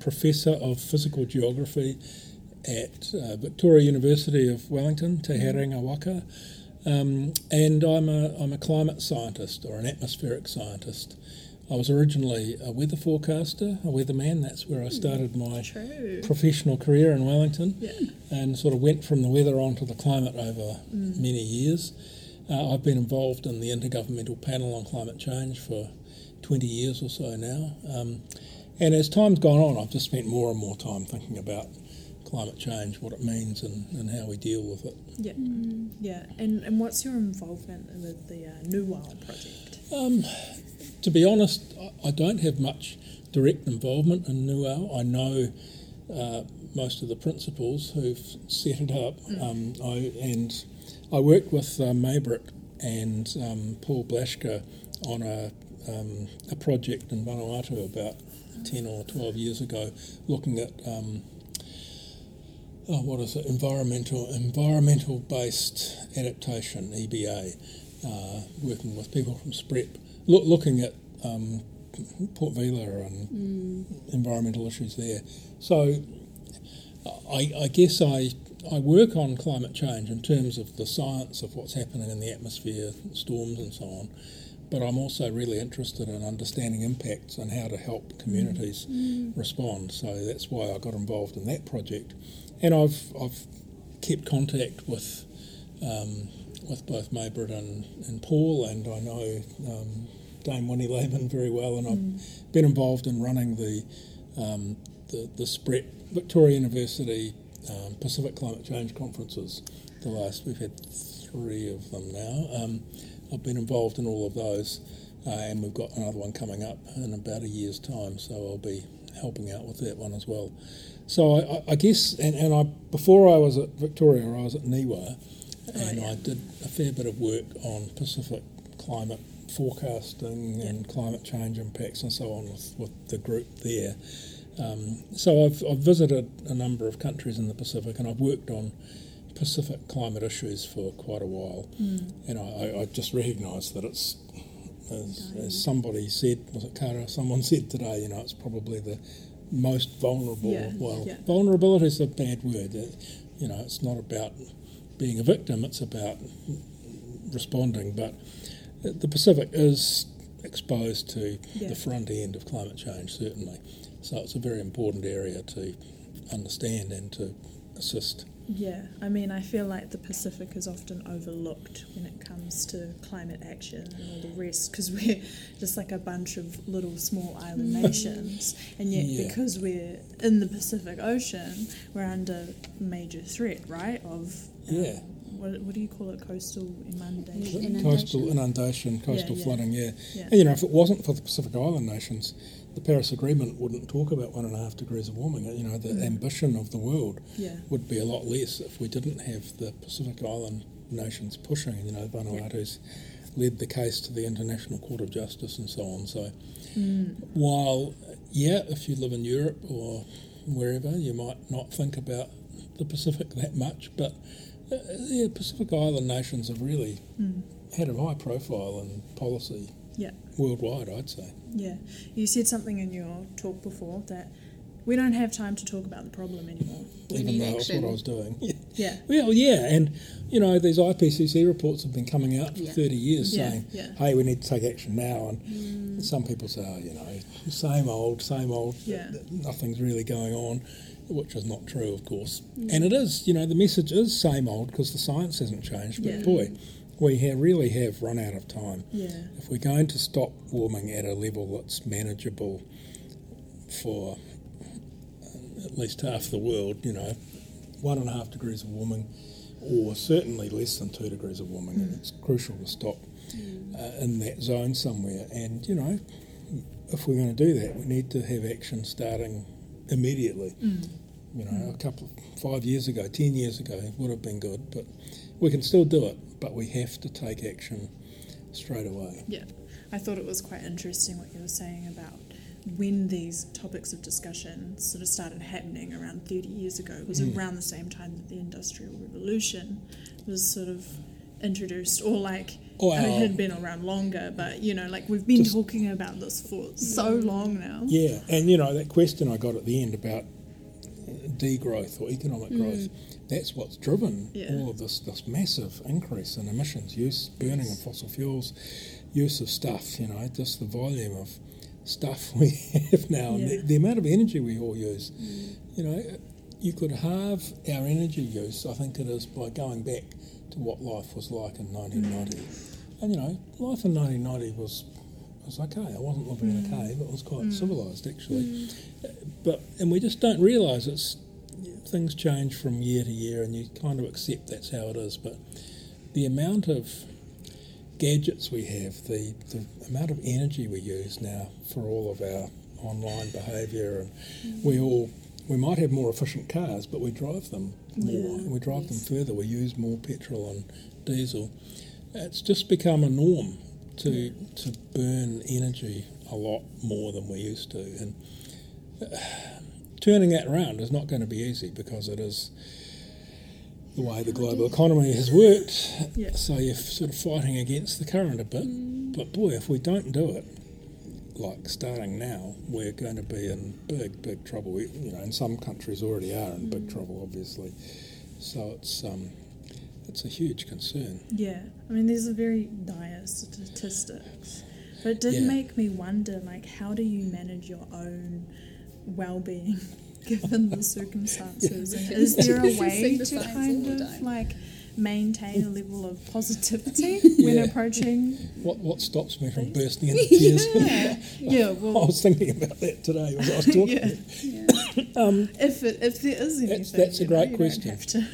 professor of physical geography at uh, Victoria University of Wellington, Te Herenga Waka. Um, and I'm a, I'm a climate scientist or an atmospheric scientist. I was originally a weather forecaster, a weatherman. That's where I started my True. professional career in Wellington Yeah. and sort of went from the weather onto the climate over many years. Uh, I've been involved in the Intergovernmental Panel on Climate Change for 20 years or so now. Um, and as time's gone on, I've just spent more and more time thinking about climate change, what it means, and, and how we deal with it. Yeah. Yeah. And and what's your involvement with the uh, New Wild project? Um, to be honest, I- I don't have much direct involvement in Nuau. I know uh, most of the principals who've set it up, um, I, and I worked with uh, Maibritt and um, Paul Blaschke on a, um, a project in Vanuatu about 10 or 12 years ago, looking at um, oh, what is it? Environmental environmental based adaptation (EBA), uh, working with people from SPREP, look, looking at um, Port Vila and environmental issues there. So, I, I guess I I work on climate change in terms of the science of what's happening in the atmosphere, storms and so on. But I'm also really interested in understanding impacts and how to help communities respond. So that's why I got involved in that project, and I've I've kept contact with um, with both Maibritt and, and Paul, and I know um, Dame Winnie Laban very well, and I've been involved in running the um, the, the SPREP Victoria University um, Pacific Climate Change conferences. The last we've had three of them now. Um, I've been involved in all of those, uh, and we've got another one coming up in about a year's time. So I'll be helping out with that one as well. So I, I, guess, and, and I before I was at Victoria, I was at NIWA, and yeah. I did a fair bit of work on Pacific climate forecasting and climate change impacts and so on with, with the group there. Um, so I've, I've visited a number of countries in the Pacific and I've worked on Pacific climate issues for quite a while. Hmm. And I, I, just recognise that it's, as, as somebody said, was it Cara? Someone said today, you know, it's probably the most vulnerable. Yeah, well, yeah. vulnerability is a bad word. You know, it's not about being a victim, it's about responding. But the Pacific is exposed to Yeah. the front end of climate change, certainly. So it's a very important area to understand and to assist. Yeah, I mean, I feel like the Pacific is often overlooked when it comes to climate action and all the rest because we're just like a bunch of little small island nations, and yet Yeah. because we're in the Pacific Ocean, we're under major threat, right? Of um, Yeah. what, what do you call it? Coastal inundation. Inundation. Coastal inundation, coastal yeah. flooding, yeah. Yeah. And you know, if it wasn't for the Pacific Island nations, the Paris Agreement wouldn't talk about one and a half degrees of warming. You know, the Mm. ambition of the world Yeah. would be a lot less if we didn't have the Pacific Island nations pushing. You know, Vanuatu's led the case to the International Court of Justice and so on. So Mm. while, yeah, if you live in Europe or wherever, you might not think about the Pacific that much, but uh, yeah, Pacific Island nations have really Mm. had a high profile in policy Yeah. worldwide, I'd say. Yeah, you said something in your talk before that we don't have time to talk about the problem anymore. We even need though that's action. what I was doing. Yeah. Yeah, Well, yeah, and you know these IPCC reports have been coming out for Yeah. thirty years Yeah, saying, yeah. "Hey, we need to take action now." And mm. some people say, "Oh, you know, same old, same old. Yeah. Nothing's really going on," which is not true, of course. Mm. And it is, you know, the message is same old because the science hasn't changed. But Yeah. boy, we have really have run out of time. yeah, If we're going to stop warming at a level that's manageable for uh, at least half the world, you know, one and a half degrees of warming, or certainly less than two degrees of warming, and it's crucial to stop uh, in that zone somewhere. And you know, if we're going to do that, we need to have action starting immediately. You know, a couple of five years ago, ten years ago would have been good, but we can still do it. But we have to take action straight away. yeah. I thought it was quite interesting what you were saying about when these topics of discussion sort of started happening around 30 years ago. It was Mm. around the same time that the Industrial Revolution was sort of introduced, or like Well, it had been around longer, but you know, like we've been talking about this for so long now. Yeah, and you know that question I got at the end about degrowth or economic mm. growth. That's what's driven Yeah. all of this this massive increase in emissions, use, burning of fossil fuels, use of stuff. You know, just the volume of stuff we have now, and the, the amount of energy we all use. Mm. You know, you could halve our energy use. I think it is by going back to what life was like in 1990. Mm. And you know, life in 1990 was was okay. I wasn't living in a mm. cave. It was quite mm. civilized actually. Mm. Uh, but and we just don't realise it's things change from year to year, and you kind of accept that's how it is. But the amount of gadgets we have, the, the amount of energy we use now for all of our online behaviour, and we all we might have more efficient cars, but we drive them more. Yeah. We drive them further. We use more petrol and diesel. It's just become a norm to to burn energy a lot more than we used to, and uh, turning that around is not going to be easy because it is the way the global economy has worked. Yeah. So you're sort of fighting against the current a bit. But boy, if we don't do it, like starting now, we're going to be in big, big trouble. We, you know, and some countries already are in big trouble, obviously. So it's um, it's a huge concern. Yeah, I mean, these are very dire statistics, but it did Yeah. make me wonder, like, how do you manage your own well-being given the circumstances? And is there a way to kind of like maintain a mm. level of positivity when Yeah. approaching? What what stops me from bursting into tears? Yeah, yeah. I was thinking about that today as I was talking. Yeah. Yeah. if it, if there is anything, That's- that's a you know, great question.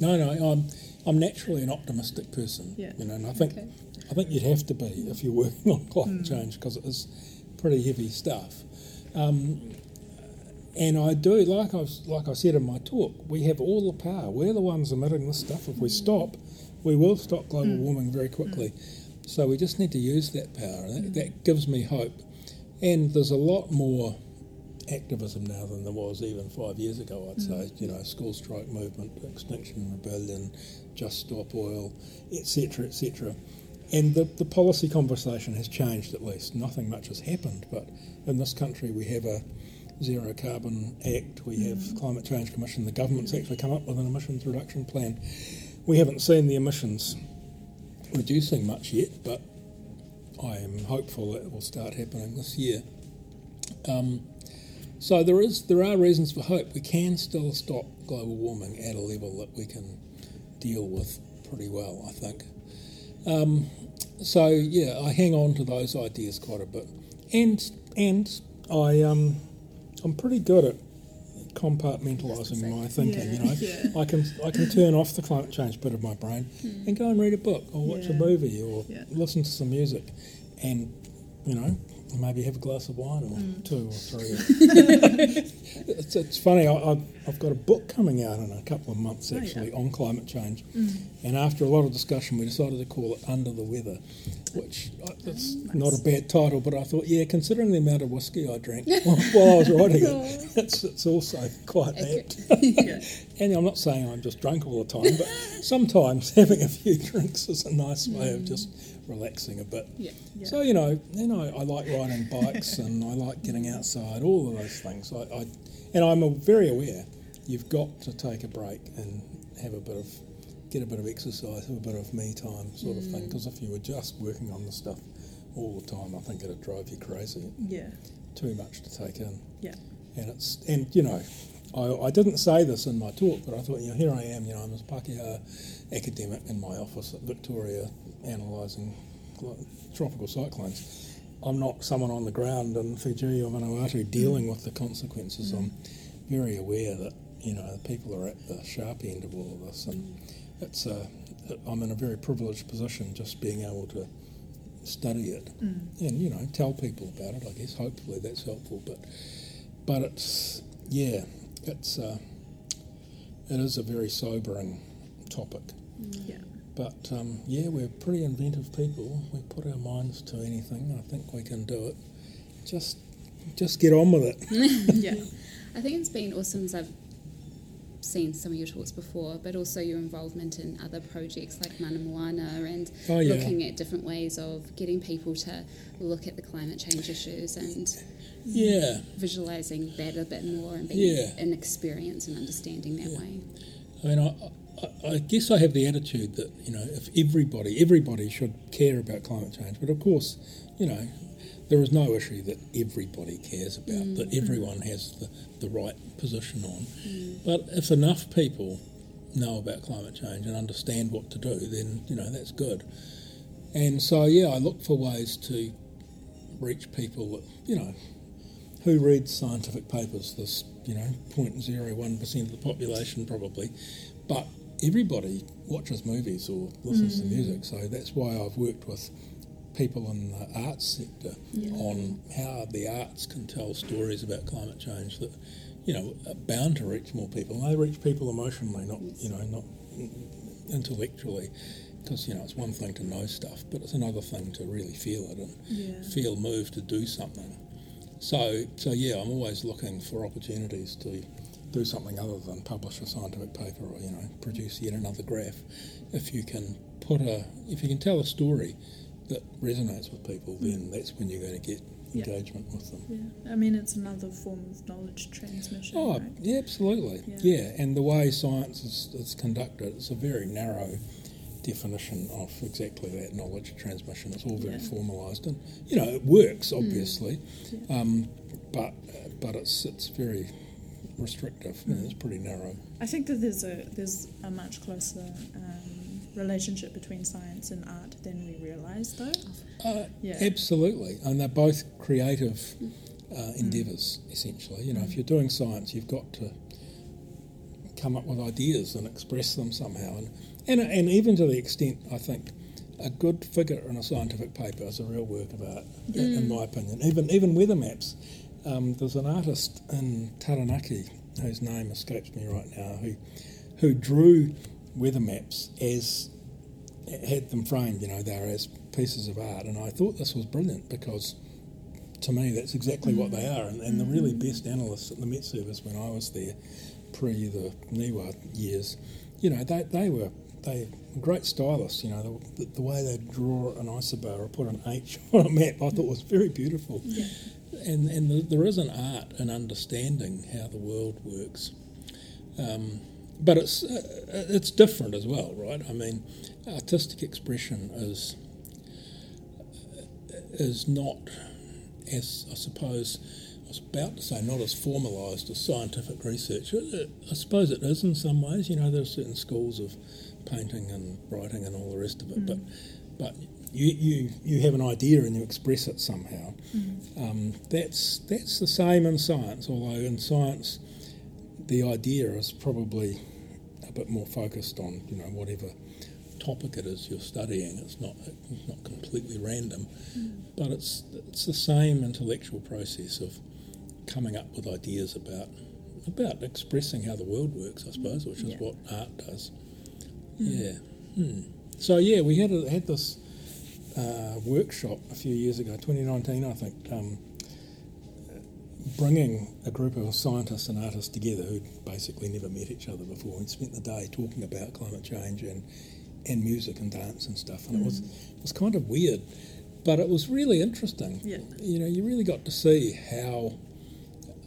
No, no, I'm I'm naturally an optimistic person. Yeah. You know, and I think Okay. I think you'd have to be if you're working on climate Mm. change because it is pretty heavy stuff. Um, and I do, like I like I said in my talk, we have all the power. We're the ones emitting this stuff. If we Mm. stop, we will stop global warming very quickly. So we just need to use that power. That, that gives me hope. And there's a lot more activism now than there was even five years ago, I'd mm. say. You know, school strike movement, Extinction Rebellion, Just Stop Oil, etc., etc. And the, the policy conversation has changed at least. Nothing much has happened, but in this country we have a Zero Carbon Act, we have mm. Climate Change Commission, the government's mm. actually come up with an emissions reduction plan. We haven't seen the emissions reducing much yet, but I am hopeful that it will start happening this year. Um, so there is there are reasons for hope. We can still stop global warming at a level that we can deal with pretty well, I think. Um, so yeah, I hang on to those ideas quite a bit, and and I um, I'm pretty good at compartmentalising my thinking. You know, Yeah. I can I can turn off the climate change bit of my brain and go and read a book or watch a movie or Yeah. listen to some music, and you know maybe have a glass of wine or mm. two or three. it's, it's funny. I, I've, I've got a book coming out in a couple of months Oh, yeah. actually on climate change, mm. and after a lot of discussion, we decided to call it Under the Weather, which uh, oh, it's not a bad title, but I thought, yeah, considering the amount of whiskey I drank while I was writing it, oh. it's, it's also quite apt. yeah. And I'm not saying I'm just drunk all the time, but sometimes having a few drinks is a nice way of mm. just relaxing a bit. Yeah. Yeah. So you know, you know, I like riding bikes and I like getting outside, all of those things. I, I and I'm a- very aware you've got to take a break and have a bit of get a bit of exercise, have a bit of me time, sort of thing. Mm. Because if you were just working on the stuff all the time, I think it'd drive you crazy. Yeah. Too much to take in Yeah. and it's and you know I, I didn't say this in my talk but I thought you know here I am you know I'm this Pakeha academic in my office at Victoria analysing tropical cyclones. I'm not someone on the ground in Fiji or Vanuatu dealing with the consequences. Mm. I'm very aware that you know people are at the sharp end of all of this and it's a I'm in a very privileged position just being able to study it mm. and you know tell people about it I guess. Hopefully that's helpful but but it's yeah, it's uh, it is a very sobering topic. Mm. Yeah. But um, yeah, we're pretty inventive people. We put our minds to anything. I think we can do it. Just just get on with it. Yeah. I think it's been awesome as I've seen some of your talks before, but also your involvement in other projects like Mana Moana and Oh, yeah. looking at different ways of getting people to look at the climate change issues and Yeah, visualizing that a bit more and being Yeah. an experience and understanding that Yeah. way. I mean, I, I, I guess I have the attitude that you know, if everybody, everybody should care about climate change. But of course, you know, there is no issue that everybody cares about, that mm. everyone has the, the right position on. Mm. But if enough people know about climate change and understand what to do, then you know that's good. And so, yeah, I look for ways to reach people that you know who reads scientific papers. This you know 0.01 percent of the population probably, but everybody watches movies or listens to mm. music. So that's why I've worked with people in the arts sector on how the arts can tell stories about climate change that you know are bound to reach more people. And they reach people emotionally, not you know not intellectually. Because you know it's one thing to know stuff, but it's another thing to really feel it and Yeah. feel moved to do something. So, so yeah, I'm always looking for opportunities to do something other than publish a scientific paper or you know produce yet another graph. If you can put a, if you can tell a story that resonates with people, then that's when you're going to get Yeah. engagement with them. Yeah. I mean, it's another form of knowledge transmission. Oh, right? yeah, absolutely. Yeah. Yeah. and the way science is, is conducted, it's a very narrow definition of exactly that knowledge transmission. It's all very Yeah. formalised, and you know it works obviously, Yeah. um, but but it's it's very restrictive. and it's pretty narrow. I think that there's a there's a much closer um, relationship between science and art than we realise, though. Uh, Yeah. Absolutely, and they're both creative uh, endeavours. Essentially, you know, if you're doing science, you've got to come up with ideas and express them somehow, and and, and even to the extent I think a good figure in a scientific paper is a real work of art, in- in my opinion. Even even weather maps. Um, there's an artist in Taranaki whose name escapes me right now who who drew weather maps as had them framed, you know, they were as pieces of art, and I thought this was brilliant because to me that's exactly what they are. And, and the really best analysts at the Met Service when I was there, pre the NIWA years, you know, they, they were they great stylists. You know, the, the way they draw an isobar or put an H on a map, I thought was very beautiful. Yeah. And and there is an art in understanding how the world works. Um, but it's uh, it's different as well, right? I mean, artistic expression is is not as I suppose I was about to say not as formalised as scientific research. It- it- I suppose it is in some ways. You know, there are certain schools of painting and writing and all the rest of it, but but you, you you have an idea and you express it somehow. Um, that's that's the same in science, although in science the idea is probably a bit more focused on you know whatever topic it is you're studying. It's not it's not completely random, but it's it's the same intellectual process of coming up with ideas about about expressing how the world works, I suppose, which is Yeah. what art does. Yeah. Hmm. So yeah, we had a, had this uh, workshop a few years ago, 2019, I think. Um, bringing a group of scientists and artists together who'd basically never met each other before and spent the day talking about climate change and, and music and dance and stuff. And it was it was kind of weird, but it was really interesting. Yeah. You know, you really got to see how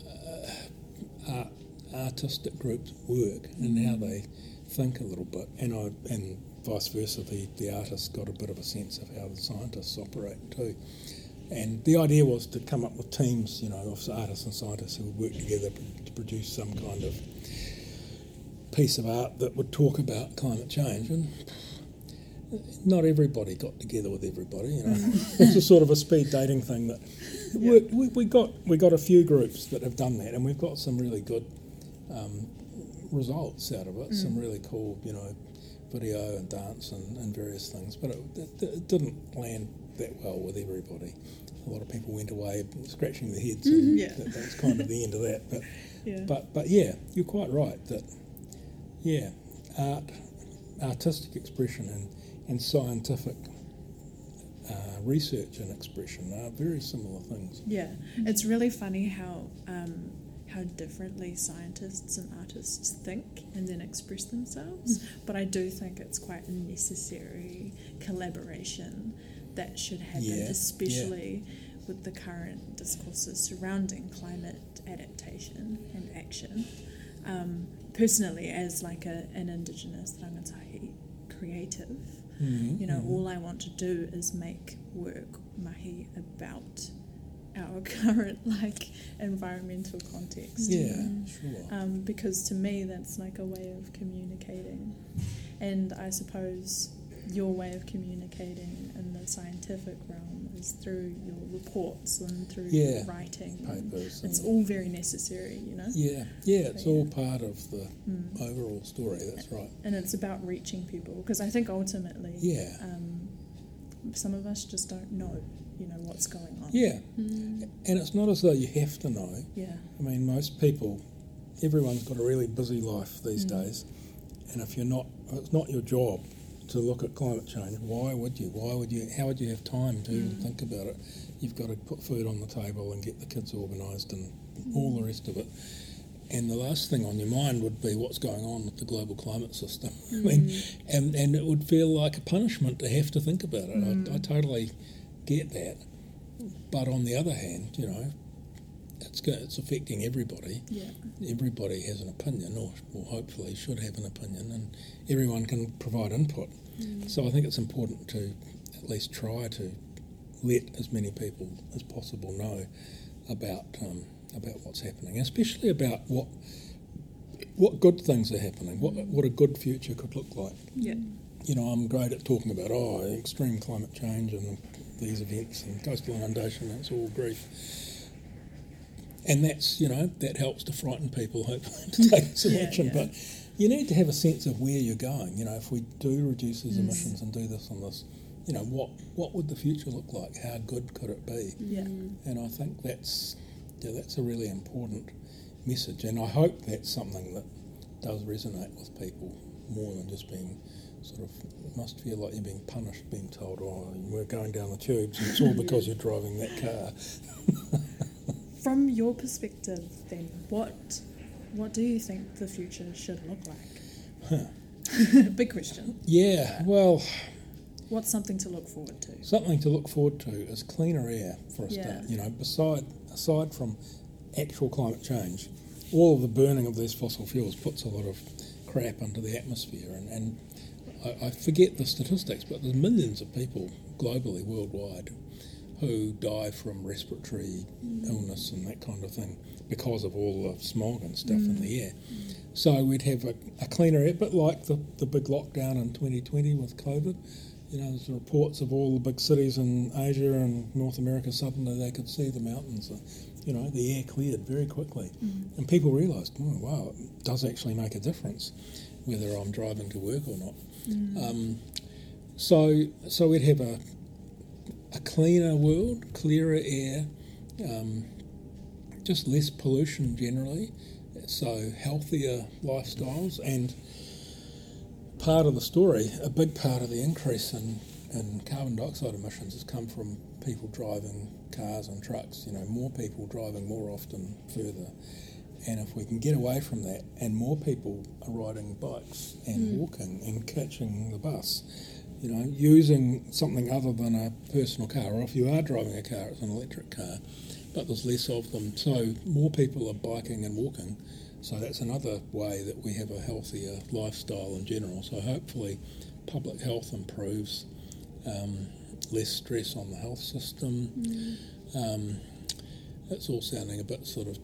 uh, art, artistic groups work and how they think a little bit, and I and vice versa. The the artists got a bit of a sense of how the scientists operate too. And the idea was to come up with teams, you know, of artists and scientists who would work together to produce some kind of piece of art that would talk about climate change. And not everybody got together with everybody, you know. it's a sort of a speed dating thing that worked. We, we got we got a few groups that have done that, and we've got some really good um, results out of it. Some really cool, you know, video and dance and, and various things. But it, it, it didn't land that well with everybody. A lot of people went away scratching their heads, and Yeah. that, that's kind of the end of that. But Yeah. but but yeah, you're quite right that yeah, art, artistic expression and and scientific uh, research and expression are very similar things. Yeah, it's really funny how um, how differently scientists and artists think and then express themselves. But I do think it's quite a necessary collaboration that should happen, Yeah, yeah. especially with the current discourses surrounding climate adaptation and action. Um, personally, as like a, an Indigenous rangatahi creative, Mhm, you know, mhm. all I want to do is make work mahi about our current like environmental context. Yeah, know? sure. Um, because to me, that's like a way of communicating, and I suppose your way of communicating in the scientific realm is through your reports and through Yeah, your writing. Papers. It's all very necessary, you know. Yeah, yeah, it's But all yeah. part of the Mm. overall story. That's right. And it's about reaching people because I think ultimately, Yeah, um, some of us just don't know, you know, what's going on. yeah, Mm. and it's not as though you have to know. Yeah. I mean, most people, everyone's got a really busy life these Mm. days, and if you're not, if it's not your job to look at climate change. Why would you? Why would you? How would you have time to even Mm. think about it? You've got to put food on the table and get the kids organised and all the rest of it. And the last thing on your mind would be what's going on with the global climate system. I mean, and, and it would feel like a punishment to have to think about it. Mm. I, I totally get that. But on the other hand, you know, it's go, it's affecting everybody. Yeah. Everybody has an opinion, or, or hopefully should have an opinion, and everyone can provide input. So I think it's important to at least try to let as many people as possible know about um, about what's happening, especially about what what good things are happening, what what a good future could look like. Yeah. You know, I'm great at talking about oh extreme climate change and these events and coastal inundation. That's all grief. And that's you know that helps to frighten people, hopefully, to take some Yeah, action. yeah. But you need to have a sense of where you're going. You know, if we do reduce these Mm. emissions and do this and this, you know, what what would the future look like? How good could it be? Yeah. And I think that's yeah, that's a really important message, and I hope that's something that does resonate with people more than just being sort of it must feel like you're being punished, being told, "Oh, we're going down the tubes, and it's all because you're driving that car." From your perspective, then, what what do you think the future should look like? Big question. Yeah, well, What's something to look forward to? something to look forward to is cleaner air for a Yeah. start. You know, beside aside from actual climate change, all of the burning of these fossil fuels puts a lot of crap into the atmosphere, and, and I, I forget the statistics, but there's millions of people globally, worldwide, who die from respiratory mm. illness and that kind of thing because of all the smog and stuff in mm. the air. So we'd have a, a cleaner air, but like the, the big lockdown in 2020 with COVID, you know, there's reports of all the big cities in Asia and North America suddenly they could see the mountains. uh, You know, the air cleared very quickly, mm. and people realised, oh wow, it does actually make a difference whether I'm driving to work or not. Um, so, so we'd have a a cleaner world, clearer air, um, just less pollution generally, so healthier lifestyles, and part of the story, a big part of the increase in, in carbon dioxide emissions has come from people driving cars and trucks, you know, more people driving more often further. And if we can get away from that and more people are riding bikes and walking and catching the bus, you know, using something other than a personal car, or if you are driving a car, it's an electric car, but there's less of them. So more people are biking and walking. So that's another way that we have a healthier lifestyle in general. So hopefully, public health improves, um, less stress on the health system. Um, that's all sounding a bit sort of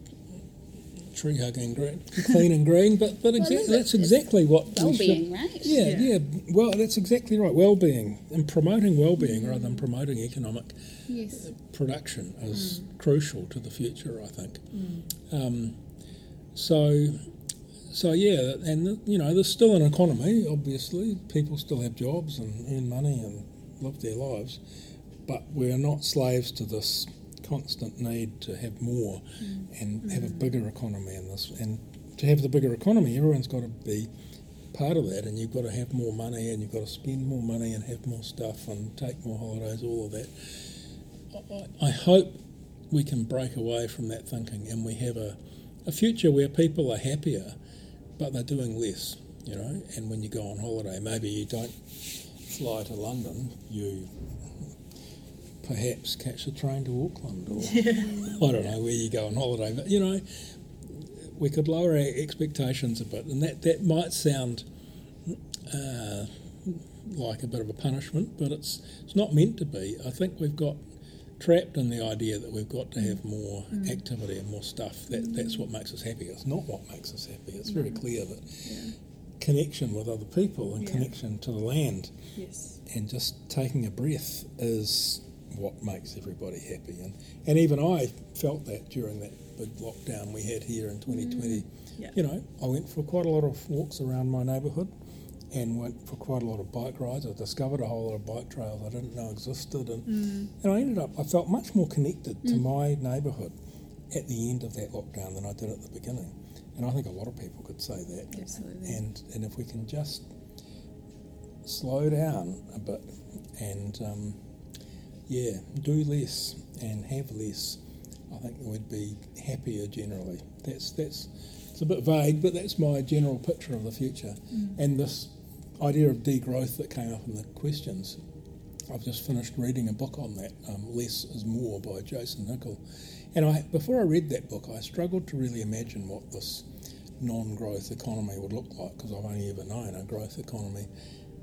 tree hugging, green, clean and green, but but Well, exactly is that's exactly what we should- Well-being, right? yeah, Yeah. yeah, Well, that's exactly right. Well-being and promoting well-being rather than promoting economic Yes. production is crucial to the future. I think. Um, so, so yeah, and you know, there's still an economy. Obviously, people still have jobs and earn money and live their lives, but we're not slaves to this constant need to have more mm. and have a mm. bigger economy in this. And to have the bigger economy, everyone's got to be part of that, and you've got to have more money, and you've got to spend more money, and have more stuff, and take more holidays, all of that. I, I hope we can break away from that thinking, and we have a, a future where people are happier, but they're doing less. You know, and when you go on holiday, maybe you don't fly to London, you perhaps catch a train to Auckland, or I don't know where you go on holiday, but you know, we could lower our expectations a bit, and that that might sound. Uh, like a bit of a punishment, but it's it's not meant to be. I think we've got trapped in the idea that we've got to have more Mm. activity and more stuff. That that's what makes us happy. It's not what makes us happy. It's very clear that Yeah. connection with other people and Yeah. connection to the land Yes. and just taking a breath is what makes everybody happy. And and even I felt that during that big lockdown we had here in 2020. Yeah. You know, I went for quite a lot of walks around my neighbourhood and went for quite a lot of bike rides. I discovered a whole lot of bike trails I didn't know existed, and, Mm. and I ended up, I felt much more connected to my neighbourhood at the end of that lockdown than I did at the beginning. And I think a lot of people could say that. Absolutely. And, and if we can just slow down a bit and, um, yeah, do less and have less, I think we'd be happier generally. That's, that's, it's a bit vague, but that's my general picture of the future. And this idea of degrowth that came up in the questions, I've just finished reading a book on that, um, Less is More by Jason Hickel. And I, before I read that book, I struggled to really imagine what this non-growth economy would look like because I've only ever known a growth economy.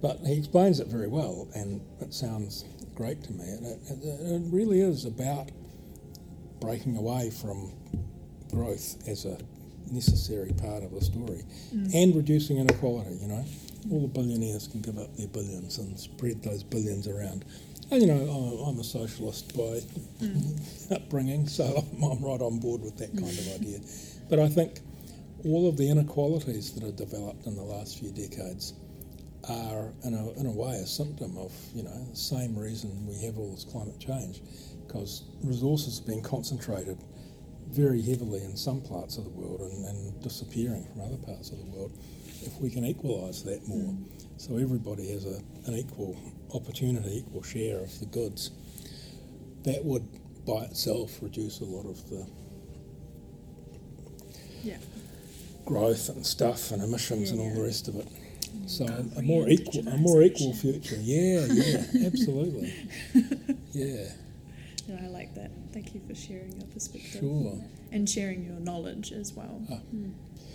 But he explains it very well, and it sounds great to me. And it, it, really is about breaking away from growth as a necessary part of the story mm. and reducing inequality, you know. All the billionaires can give up their billions and spread those billions around. And, you know, I'm, a socialist by mm. upbringing, so I'm right on board with that kind of idea. But I think all of the inequalities that have developed in the last few decades are, in a, in a way, a symptom of, you know, the same reason we have all this climate change, because resources have been concentrated very heavily in some parts of the world and, and disappearing from other parts of the world. If we can equalise that more, mm. so everybody has a, an equal opportunity, equal share of the goods, that would by itself reduce a lot of the Yeah. growth and stuff and emissions and all Yeah. the rest of it. So a, a more equal, a more equal future. Yeah, yeah, absolutely. Yeah, No, I like that. Thank you for sharing your perspective. sure. And sharing your knowledge as well. Ah.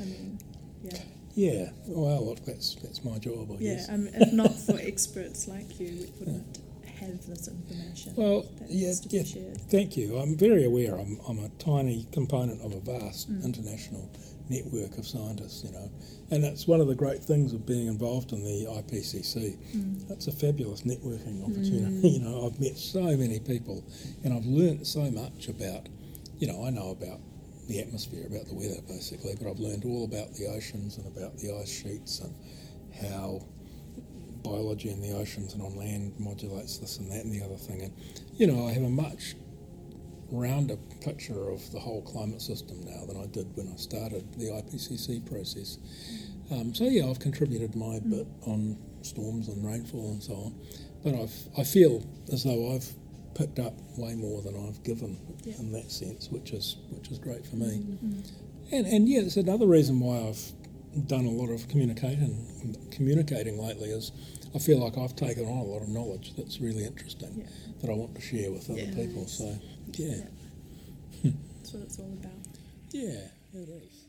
I mean, yeah. Yeah. Well, look, that's that's my job, I Yeah, guess. um, if not for experts like you, we wouldn't have this information. Well, that yeah, to yeah. shared. Thank you. I'm very aware. I'm, I'm a tiny component of a vast Mm. international network of scientists, you know, and that's one of the great things of being involved in the IPCC. Mm. It's a fabulous networking opportunity. You know, I've met so many people, and I've learnt so much about. You know, I know about the atmosphere, about the weather, basically, but I've learned all about the oceans and about the ice sheets and how biology in the oceans and on land modulates this and that and the other thing. And you know, I have a much rounder picture of the whole climate system now than I did when I started the IPCC process. Um, so yeah, I've contributed my bit on storms and rainfall and so on, but I've, I feel as though I've picked up way more than I've given Yeah. in that sense, which is which is great for me. Mm. And and yeah, it's another reason why I've done a lot of communicating communicating lately is I feel like I've taken on a lot of knowledge that's really interesting Yeah. that I want to share with other Yeah. people. So yeah, Yeah. That's what it's all about. yeah, it is.